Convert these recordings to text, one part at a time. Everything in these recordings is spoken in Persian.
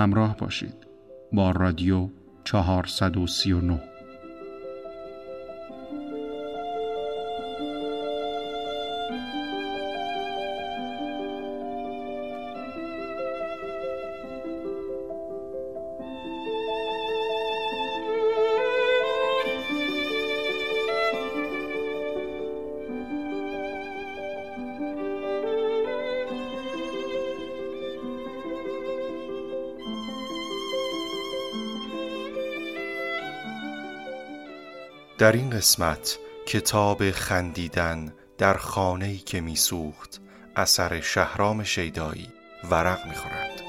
همراه باشید با رادیو 439 در این قسمت کتاب خندیدن در خانه‌ای که میسوخت اثر شهرام شیدایی ورق می‌خورد.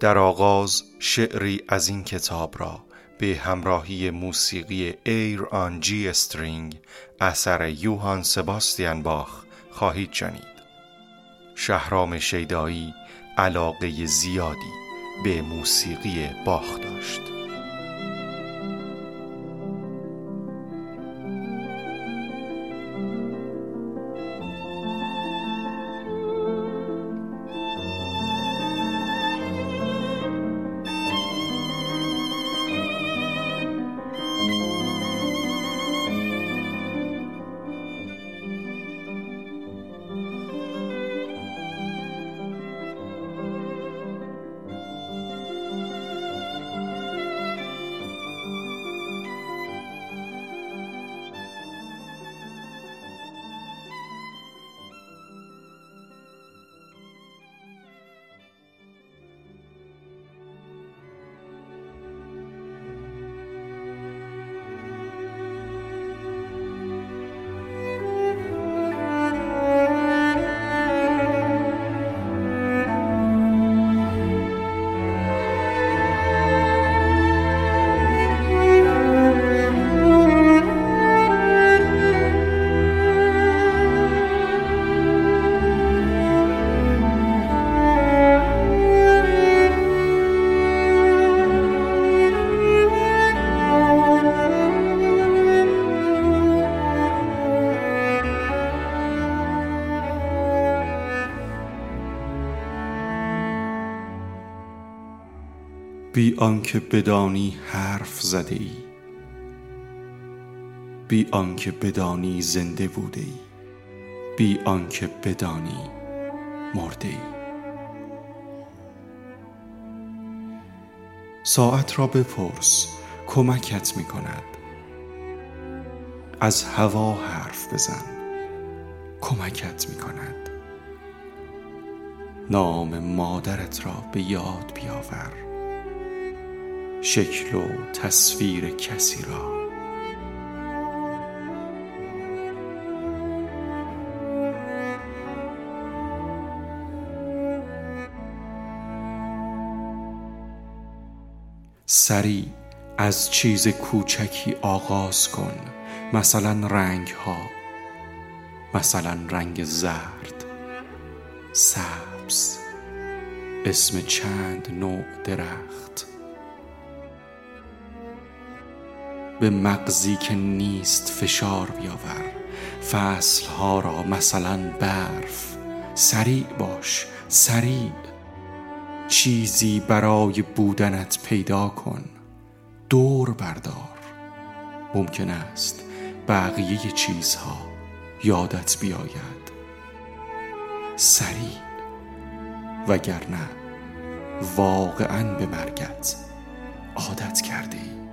در آغاز شعری از این کتاب را به همراهی موسیقی ایر آن جی استرینگ اثر یوهان سباستیان باخ خواهید شنید. شهرام شیدایی علاقه زیادی به موسیقی باخ داشت. آنکه بدانی حرف زده ای. بی آنکه بدانی زنده بوده ای. بی آنکه بدانی مرده ای. ساعت را بپرس کمکت می کند از هوا حرف بزن کمکت می کند نام مادرت را به یاد بیاور. شکل و تصویر کسی را. سریع از چیز کوچکی آغاز کن. مثلا رنگ ها مثلا رنگ زرد. سبز. اسم چند نوع درخت. به مغزی که نیست فشار بیاور. فصل ها را مثلا برف. سریع باش سریع. چیزی برای بودنت پیدا کن. دور بردار. ممکن است بقیه چیزها یادت بیاید. سریع. وگرنه واقعا به مرگت عادت کرده ای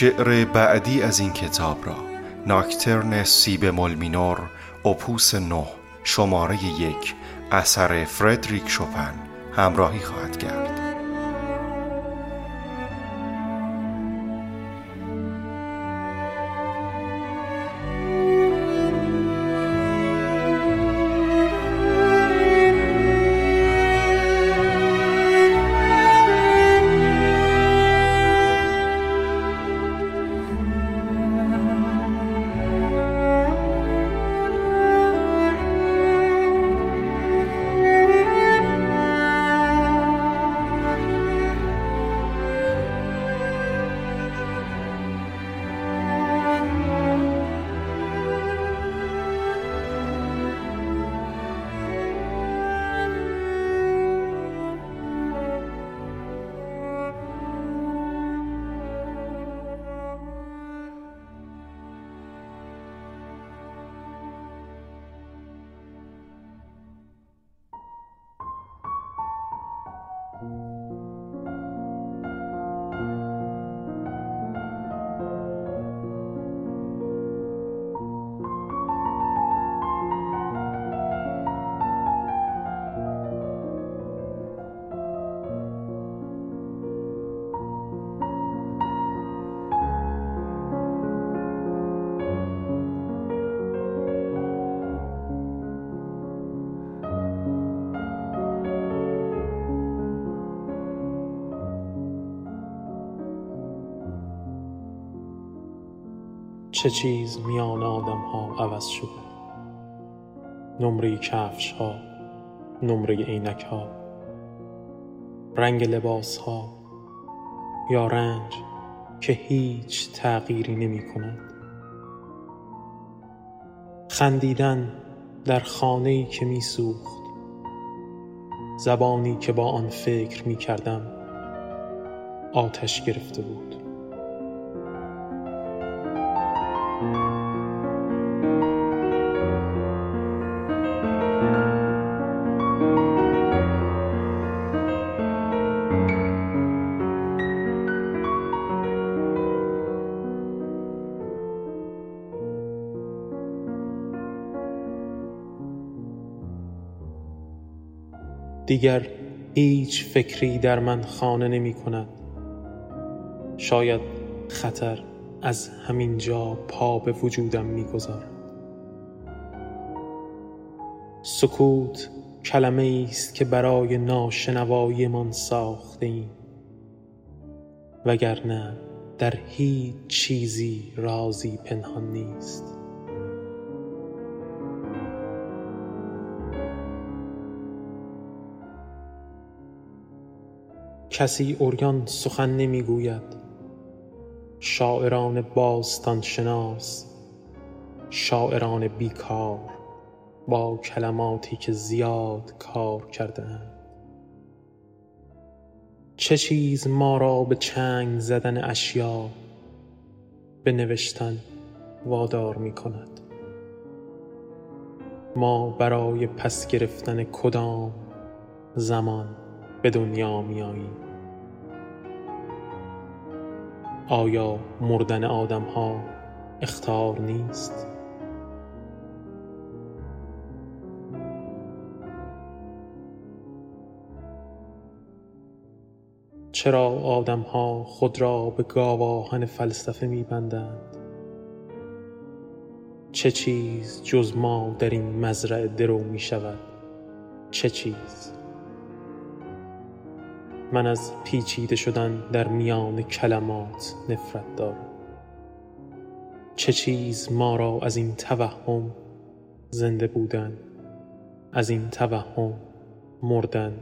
شعر بعدی از این کتاب را. ناکترن سیب مولمینور اپوس نه شماره یک اثر فردریک شوپن همراهی خواهد کرد. چه چیز میان آدم ها عوض شده؟ نمره کفش ها نمره عینک ها رنگ لباس ها یا رنج که هیچ تغییری نمی کند خندیدن در خانه که می سوخت زبانی که با آن فکر می کردم آتش گرفته بود. دیگر هیچ فکری در من خانه نمی کند. شاید خطر از همین جا پا به وجودم می گذارد. سکوت کلمه است که برای من ساخته ایم. وگرنه در هیچ چیزی رازی پنهان نیست. کسی اوریان سخن نمی‌گوید. شاعران باستان شناس شاعران بیکار با کلماتی که زیاد کار کرده اند چه چیز ما را به چنگ زدن اشیا به نوشتن وادار می کند ما برای پس گرفتن کدام زمان به دنیا می آیا مردن آدم ها اختار نیست؟ چرا آدم ها خود را به گاواهن فلسفه می بندند؟ چه چیز جز ما در این مزرعه درو می شود؟ چه چیز؟ من از پیچیده شدن در میان کلمات نفرت دارم. چه چیز ما را از این توهم زنده بودن از این توهم مردن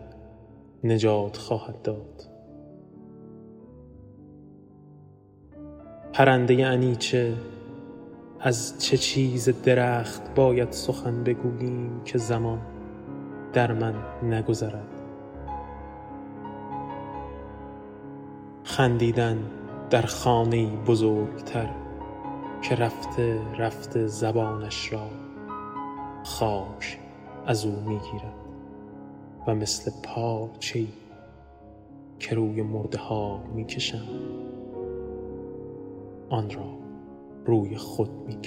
نجات خواهد داد؟ پرنده انیچه از چه چیز درخت باید سخن بگوییم که زمان در من نگذرد؟ خندیدن در خانه بزرگتر که رفته رفته زبانش را خاک از او می‌گیرد و مثل پارچه که روی مرده ها می‌کشند آن را روی خود می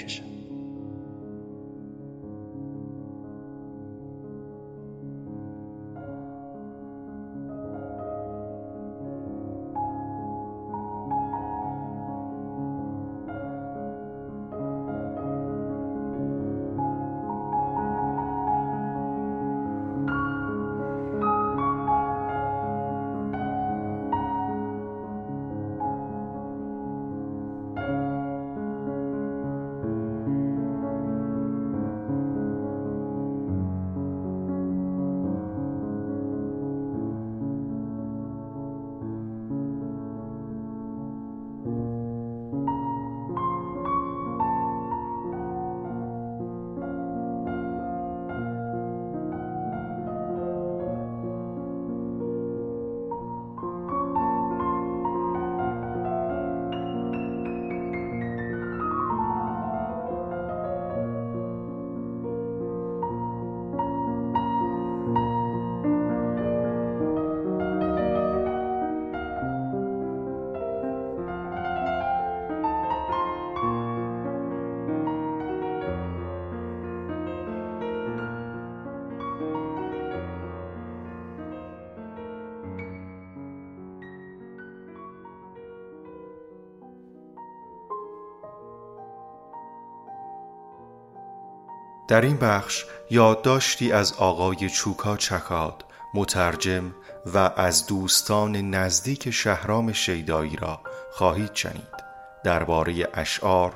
در این بخش یادداشتی از آقای چوکا چکاد مترجم و از دوستان نزدیک شهرام شیدایی را خواهید شنید. درباره اشعار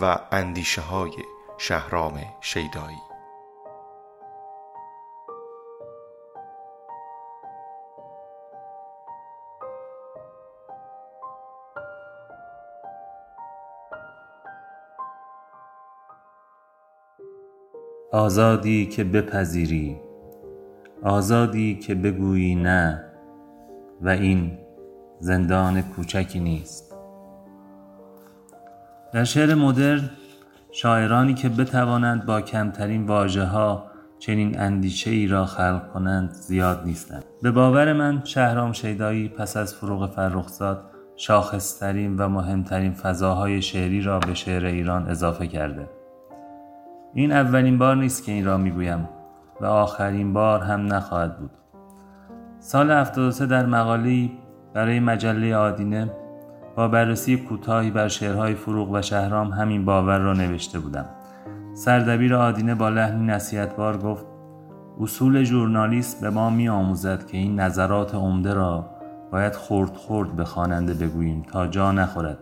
و اندیشه های شهرام شیدایی. آزادی که بپذیری آزادی که بگویی نه و این زندان کوچکی نیست. در شعر مدرن شاعرانی که بتوانند با کمترین واژه ها چنین اندیشه ای را خلق کنند زیاد نیستند. به باور من شهرام شیدایی پس از فروغ فرخزاد شاخصترین و مهمترین فضاهای شعری را به شعر ایران اضافه کرده. این اولین بار نیست که این را می‌گویم و آخرین بار هم نخواهد بود. سال 73 در مقاله برای مجله آدینه با بررسی کوتاهی بر شعرهای فروغ و شهرام همین باور را نوشته بودم. سردبیر آدینه با لحنی نصیحتبار گفت اصول ژورنالیست به ما می آموزد که این نظرات عمده را باید خورد خورد به خواننده بگوییم تا جا نخورد.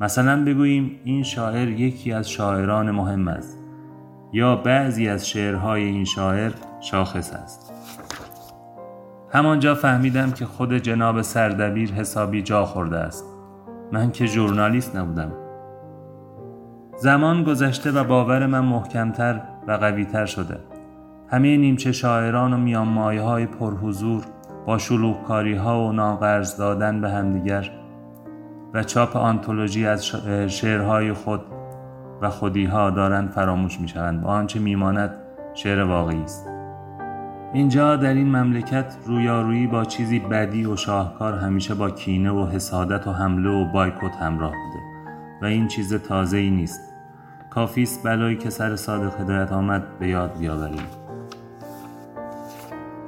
مثلا بگوییم این شاعر یکی از شاعران مهم است. یا بعضی از شعرهای این شاعر شاخص است. همانجا فهمیدم که خود جناب سردبیر حسابی جا خورده است. من که ژورنالیست نبودم. زمان گذشته و باور من محکمتر و قویتر شده. همه نیمچه شاعران و میانمایه های پرحضور با شلوغکاری ها و ناقرض دادن به همدیگر و چاپ آنتولوژی از شعرهای خود و خودیها دارند فراموش می شوند با آنچه میماند شعر واقعی است. اینجا در این مملکت رویارویی با چیزی بدی و شاهکار همیشه با کینه و حسادت و حمله و بایکوت همراه بوده و این چیز تازه ای نیست کافیست بلایی که سر صادق هدایت آمد به یاد بیاوریم.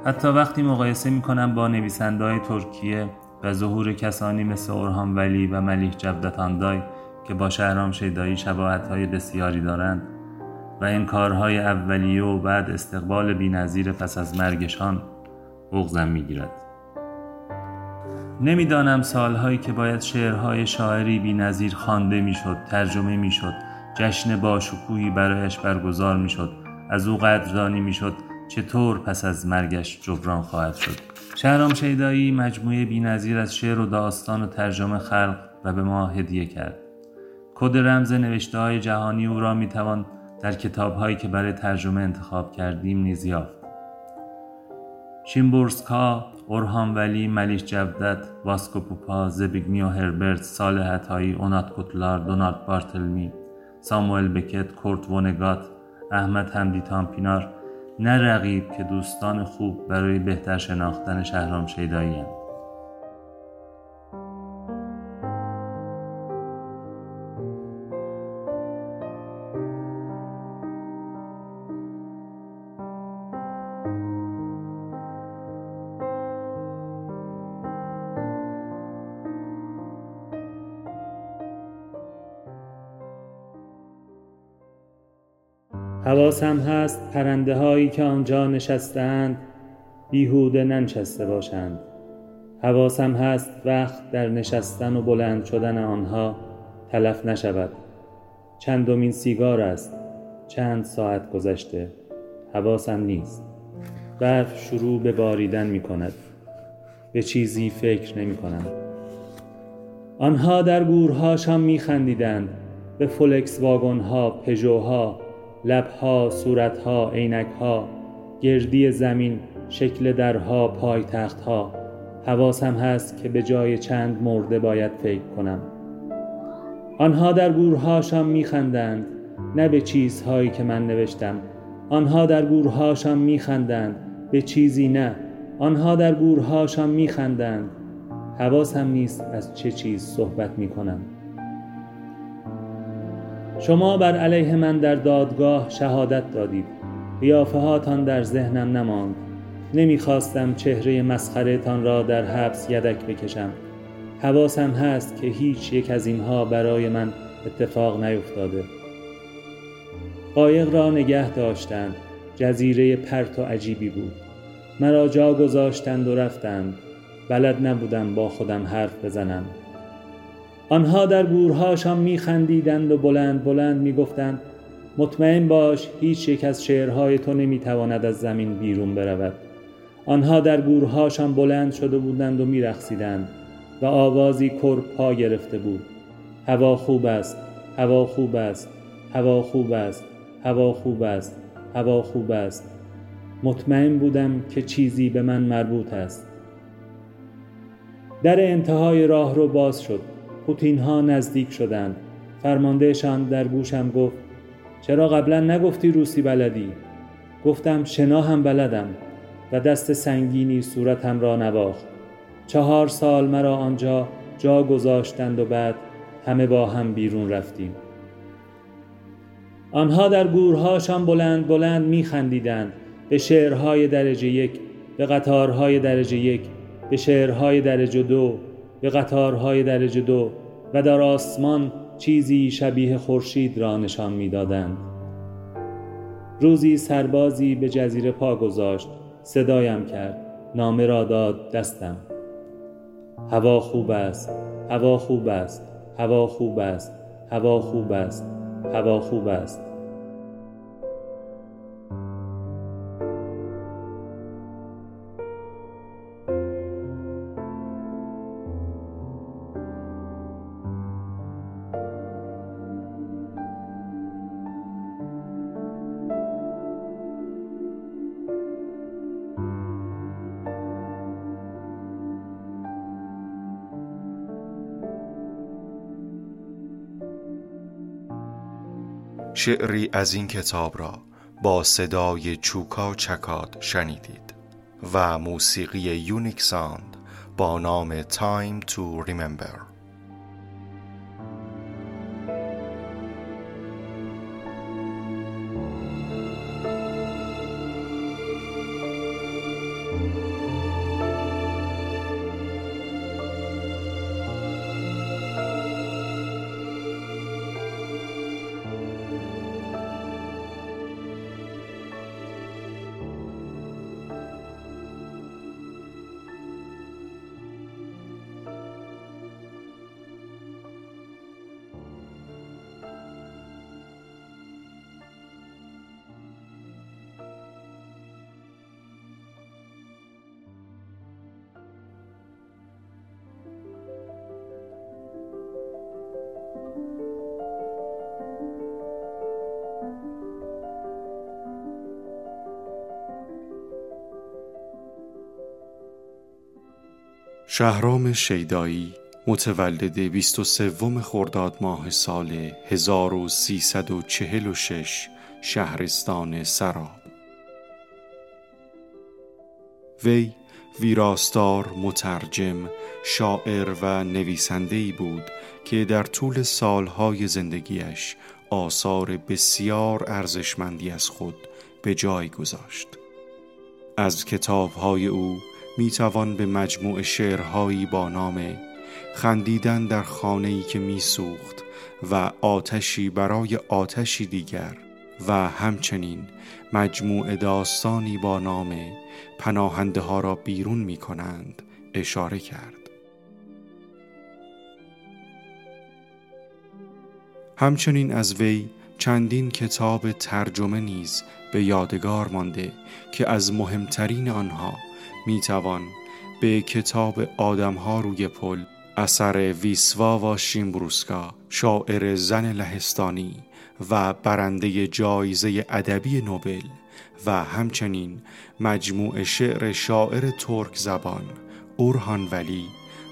حتی وقتی مقایسه می کنم با نویسنده های ترکیه و ظهور کسانی مثل اورهان ولی و ملیح جبدتاندای که با شهرام شیدایی شباهت های بسیاری دارند و این کارهای اولیه و بعد استقبال بینظیر پس از مرگشان بغزم می‌گیرد. نمی‌دانم سالهایی که باید شعرهای شاعری بینظیر خوانده می‌شد ترجمه می‌شد جشن باشکوهی برایش برگزار می‌شد از او قدردانی می‌شد چطور پس از مرگش جبران خواهد شد. شهرام شیدایی مجموعه بینظیر از شعر و داستان و ترجمه خلق و به ما هدیه کرد. کد رمز نوشته های جهانی او را می توان در کتاب هایی که برای ترجمه انتخاب کردیم نیز یافت. شیمبورسکا، اورهان ولی، ملیش جودت، واسکو پوپا، زبیگنیو هربرت، سال هتایی، اونات کوتلار، دونالد بارتلمی، ساموئل بکت، کورت ونگات، احمد همدی تامپینار نه رقیب که دوستان خوب برای بهتر شناختن شهرام شیدایی حواسم هست پرنده هایی که آنجا نشستند بیهوده ننشسته باشند. حواسم هست وقت در نشستن و بلند شدن آنها تلف نشود. چندمین سیگار است. چند ساعت گذشته. حواسم نیست. برف شروع به باریدن می کند به چیزی فکر نمی کنم آنها در گورهاشان می خندیدند به فولکس واگن ها پژوها لبها صورتها عینکها گردی زمین شکل درها پایتختها. حواسم هست که به جای چند مرده باید فکر کنم. آنها در گورهاشان میخندند نه به چیزهایی که من نوشتم. آنها در گورهاشان میخندند به چیزی نه. آنها در گورهاشان میخندند. حواسم نیست از چه چیز صحبت می‌کنم. شما بر علیه من در دادگاه شهادت دادید. قیافه هاتان در ذهنم نماند. نمی‌خواستم چهره مسخره تان را در حبس یدک بکشم. حواسم هست که هیچ یک از اینها برای من اتفاق نیفتاده. قایق را نگه داشتند. جزیره پرت و عجیبی بود. مرا جا گذاشتند و رفتند. بلد نبودم با خودم حرف بزنم. آنها در گورهاشان میخندیدند و بلند بلند می‌گفتند مطمئن باش هیچ یک از شعرهای تو نمی‌تواند از زمین بیرون برود. آنها در گورهاشان بلند شده بودند و میرقصیدند و آوازی کرب پا گرفته بود. هوا خوب است هوا خوب است هوا خوب است هوا خوب است هوا خوب است. مطمئن بودم که چیزی به من مربوط است. در انتهای راه رو باز شد. پوتین ها نزدیک شدند. فرماندهشان در گوشم گفت چرا قبلا نگفتی روسی بلدی؟ گفتم شنا هم بلدم و دست سنگینی صورتم را نواخت. چهار سال مرا آنجا جا گذاشتند و بعد همه با هم بیرون رفتیم. آنها در گورهاشان بلند بلند می خندیدند. به شعرهای درجه یک به قطارهای درجه یک به شعرهای درجه دو به قطارهای درجه دو و در آسمان چیزی شبیه خورشید را نشان می‌دادند. روزی سربازی به جزیره پا گذاشت. صدایم کرد. نامه را داد دستم. هوا خوب است. هوا خوب است. هوا خوب است. هوا خوب است. هوا خوب است. شعری از این کتاب را با صدای چوکا چکاد شنیدید و موسیقی یونیک ساند با نام Time to Remember. شهرام شیدایی متولد 23 خرداد ماه سال 1346 شهرستان سراب. وی ویراستار مترجم شاعر و نویسنده‌ای بود که در طول سالهای زندگیش آثار بسیار ارزشمندی از خود به جای گذاشت. از کتابهای او می توان به مجموع شعرهایی با نام خندیدن در خانه‌ای که میسوخت و آتشی برای آتشی دیگر و همچنین مجموع داستانی با نام پناهنده ها را بیرون می کنند اشاره کرد. همچنین از وی چندین کتاب ترجمه نیز به یادگار مانده که از مهمترین آنها می توان به کتاب آدمها روی پل اثر ویسوا و شیمبروسکا شاعر زن لهستانی و برنده جایزه ادبی نوبل و همچنین مجموع شعر شاعر ترک زبان اورهان ولی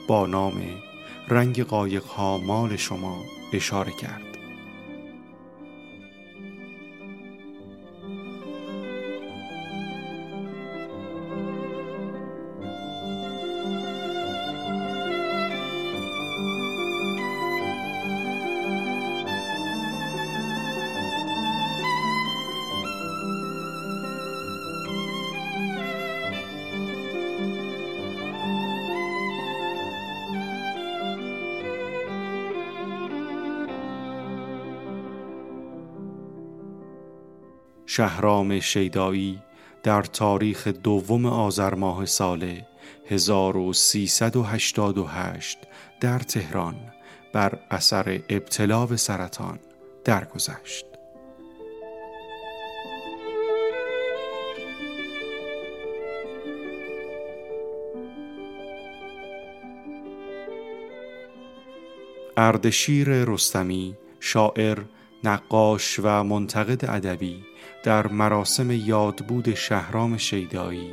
با نام رنگ قایق ها مال شما اشاره کرد. شهرام شیدایی در تاریخ دوم آذر ماه سال 1388 در تهران بر اثر ابتلا به سرطان درگذشت. اردشیر رستمی شاعر نقاش و منتقد ادبی در مراسم یادبود شهرام شیدایی.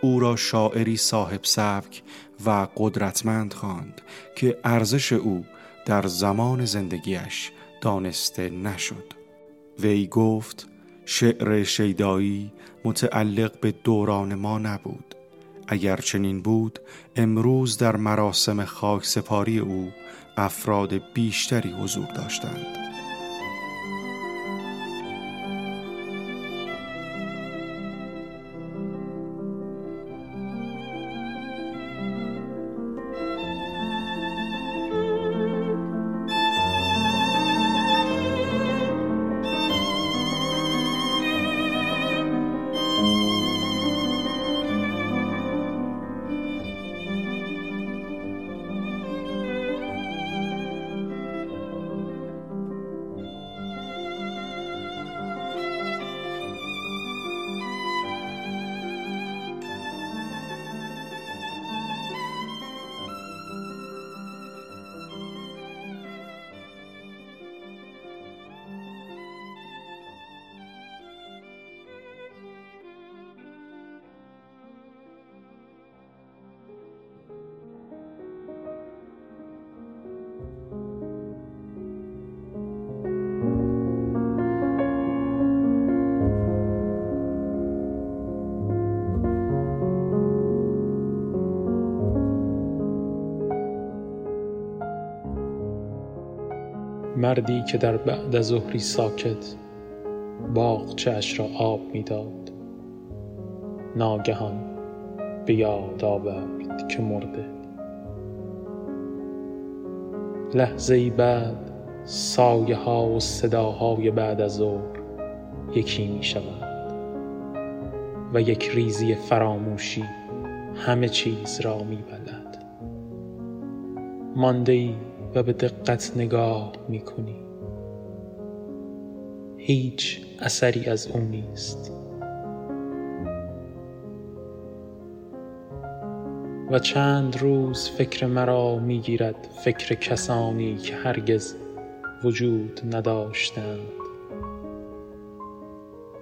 او را شاعری صاحب سبک و قدرتمند خواند که ارزش او در زمان زندگیش دانسته نشد. وی گفت شعر شیدایی متعلق به دوران ما نبود. اگر چنین بود امروز در مراسم خاک سپاری او افراد بیشتری حضور داشتند. مردی که در بعد ظهری ساکت باغچه اش را آب می‌داد. ناگهان به یاد آورد که مرده. لحظه ای بعد سایه ها و صداهای بعد از ظهر یکی می شود و یک ریزی فراموشی همه چیز را می بلد مانده ای و به دقت نگاه می کنی هیچ اثری از او نیست. و چند روز فکر مرا می‌گیرد فکر کسانی که هرگز وجود نداشتند.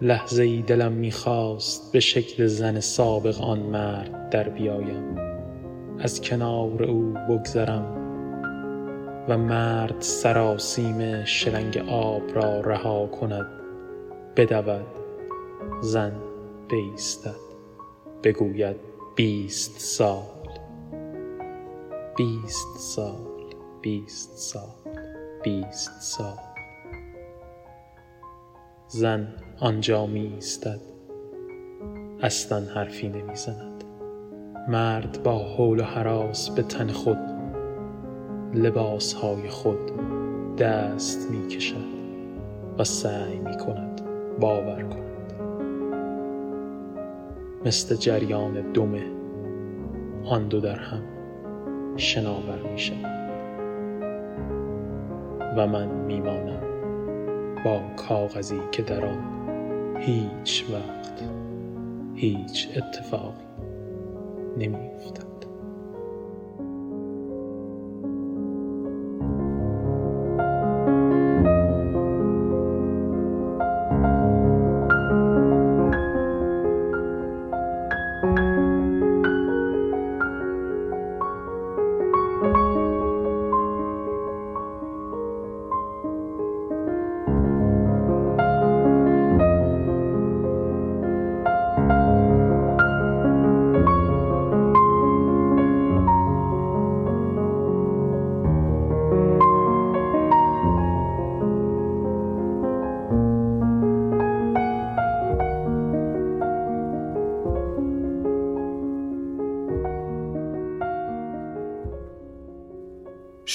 لحظه ای دلم می‌خواست به شکل زن سابق آن مرد در بیایم. از کنار او بگذرم. و مرد سراسیم شلنگ آب را رها کند. بدود زن بیستد. بگوید بیست سال. بیست سال بیست سال بیست سال. زن آنجا می ایستد اصلا حرفی نمی‌زند. مرد با حول و حراس به تن خود لباسهای خود دست می کشد و سعی می کند باور کنند مثل جریان دم آن دو در هم شناور می شود و من میمانم با کاغذی که در آن هیچ وقت هیچ اتفاقی نمیافتد.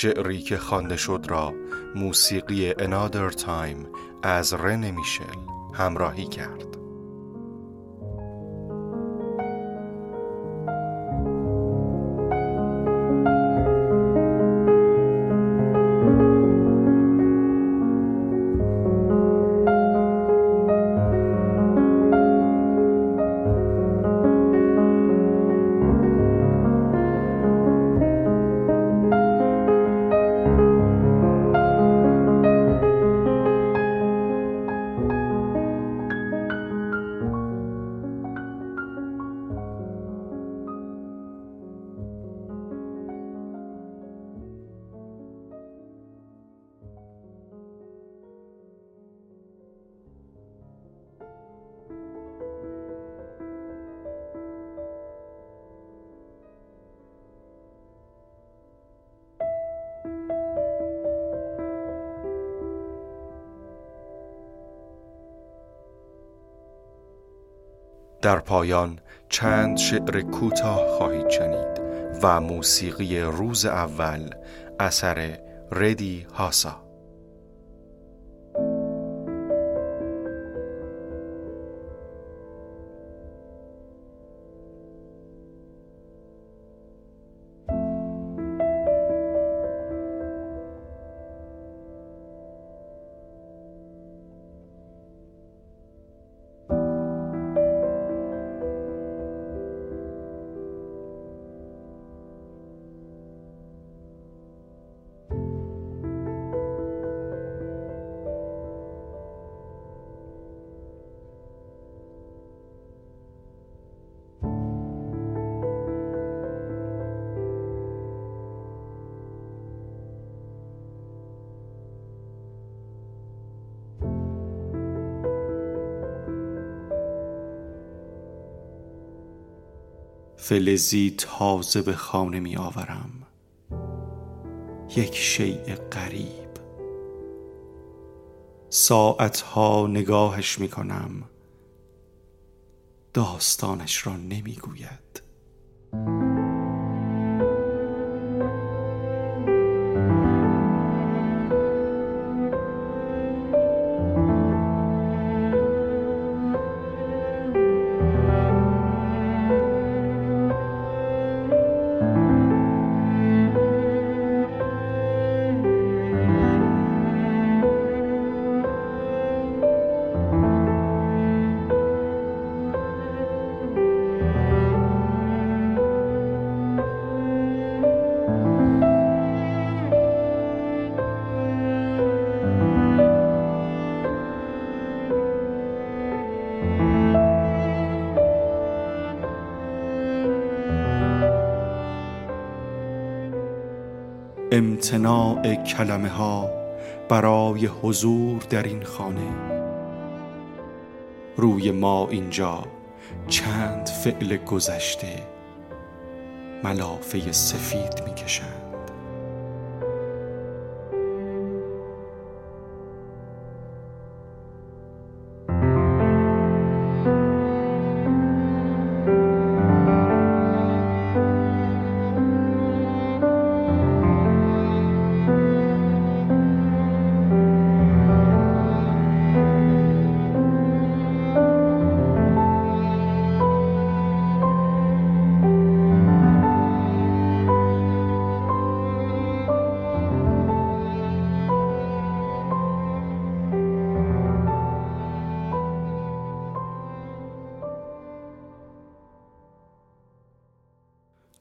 شعری که خوانده شد را موسیقی Another Time از رن میشل همراهی کرد. در پایان چند شعر کوتاه خواهید شنید و موسیقی روز اول اثر ردی هاسا. فلزی تازه به خانه می آورم. یک شیء غریب. ساعتها نگاهش می کنم. داستانش را نمی گوید. امتناع کلمه ها برای حضور در این خانه. روی ما اینجا چند فعل گذشته ملافه سفید می‌کشند.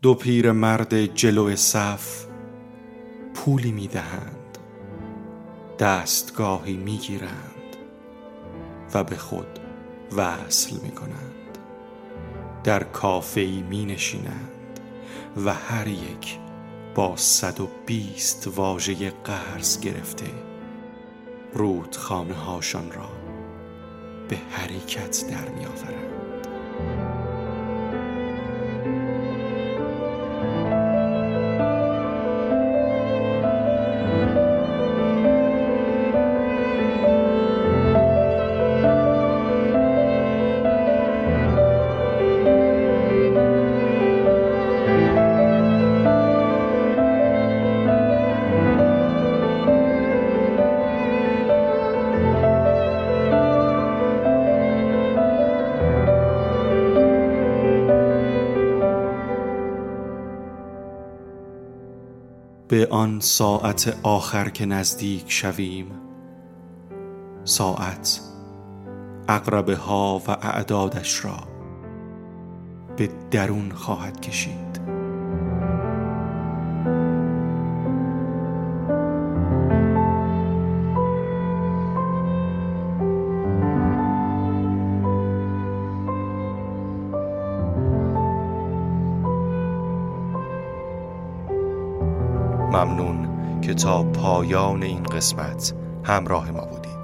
دو پیر مرد جلو صف پولی می‌دهند دستگاهی می‌گیرند و به خود وصل می کنند در کافه می نشینند و هر یک با صد و بیست واژه قرض گرفته رودخانه هاشان را به حرکت در می آورند. آن ساعت آخر که نزدیک شویم. ساعت اقربه ها و اعدادش را به درون خواهد کشید. تا پایان این قسمت همراه ما بودید.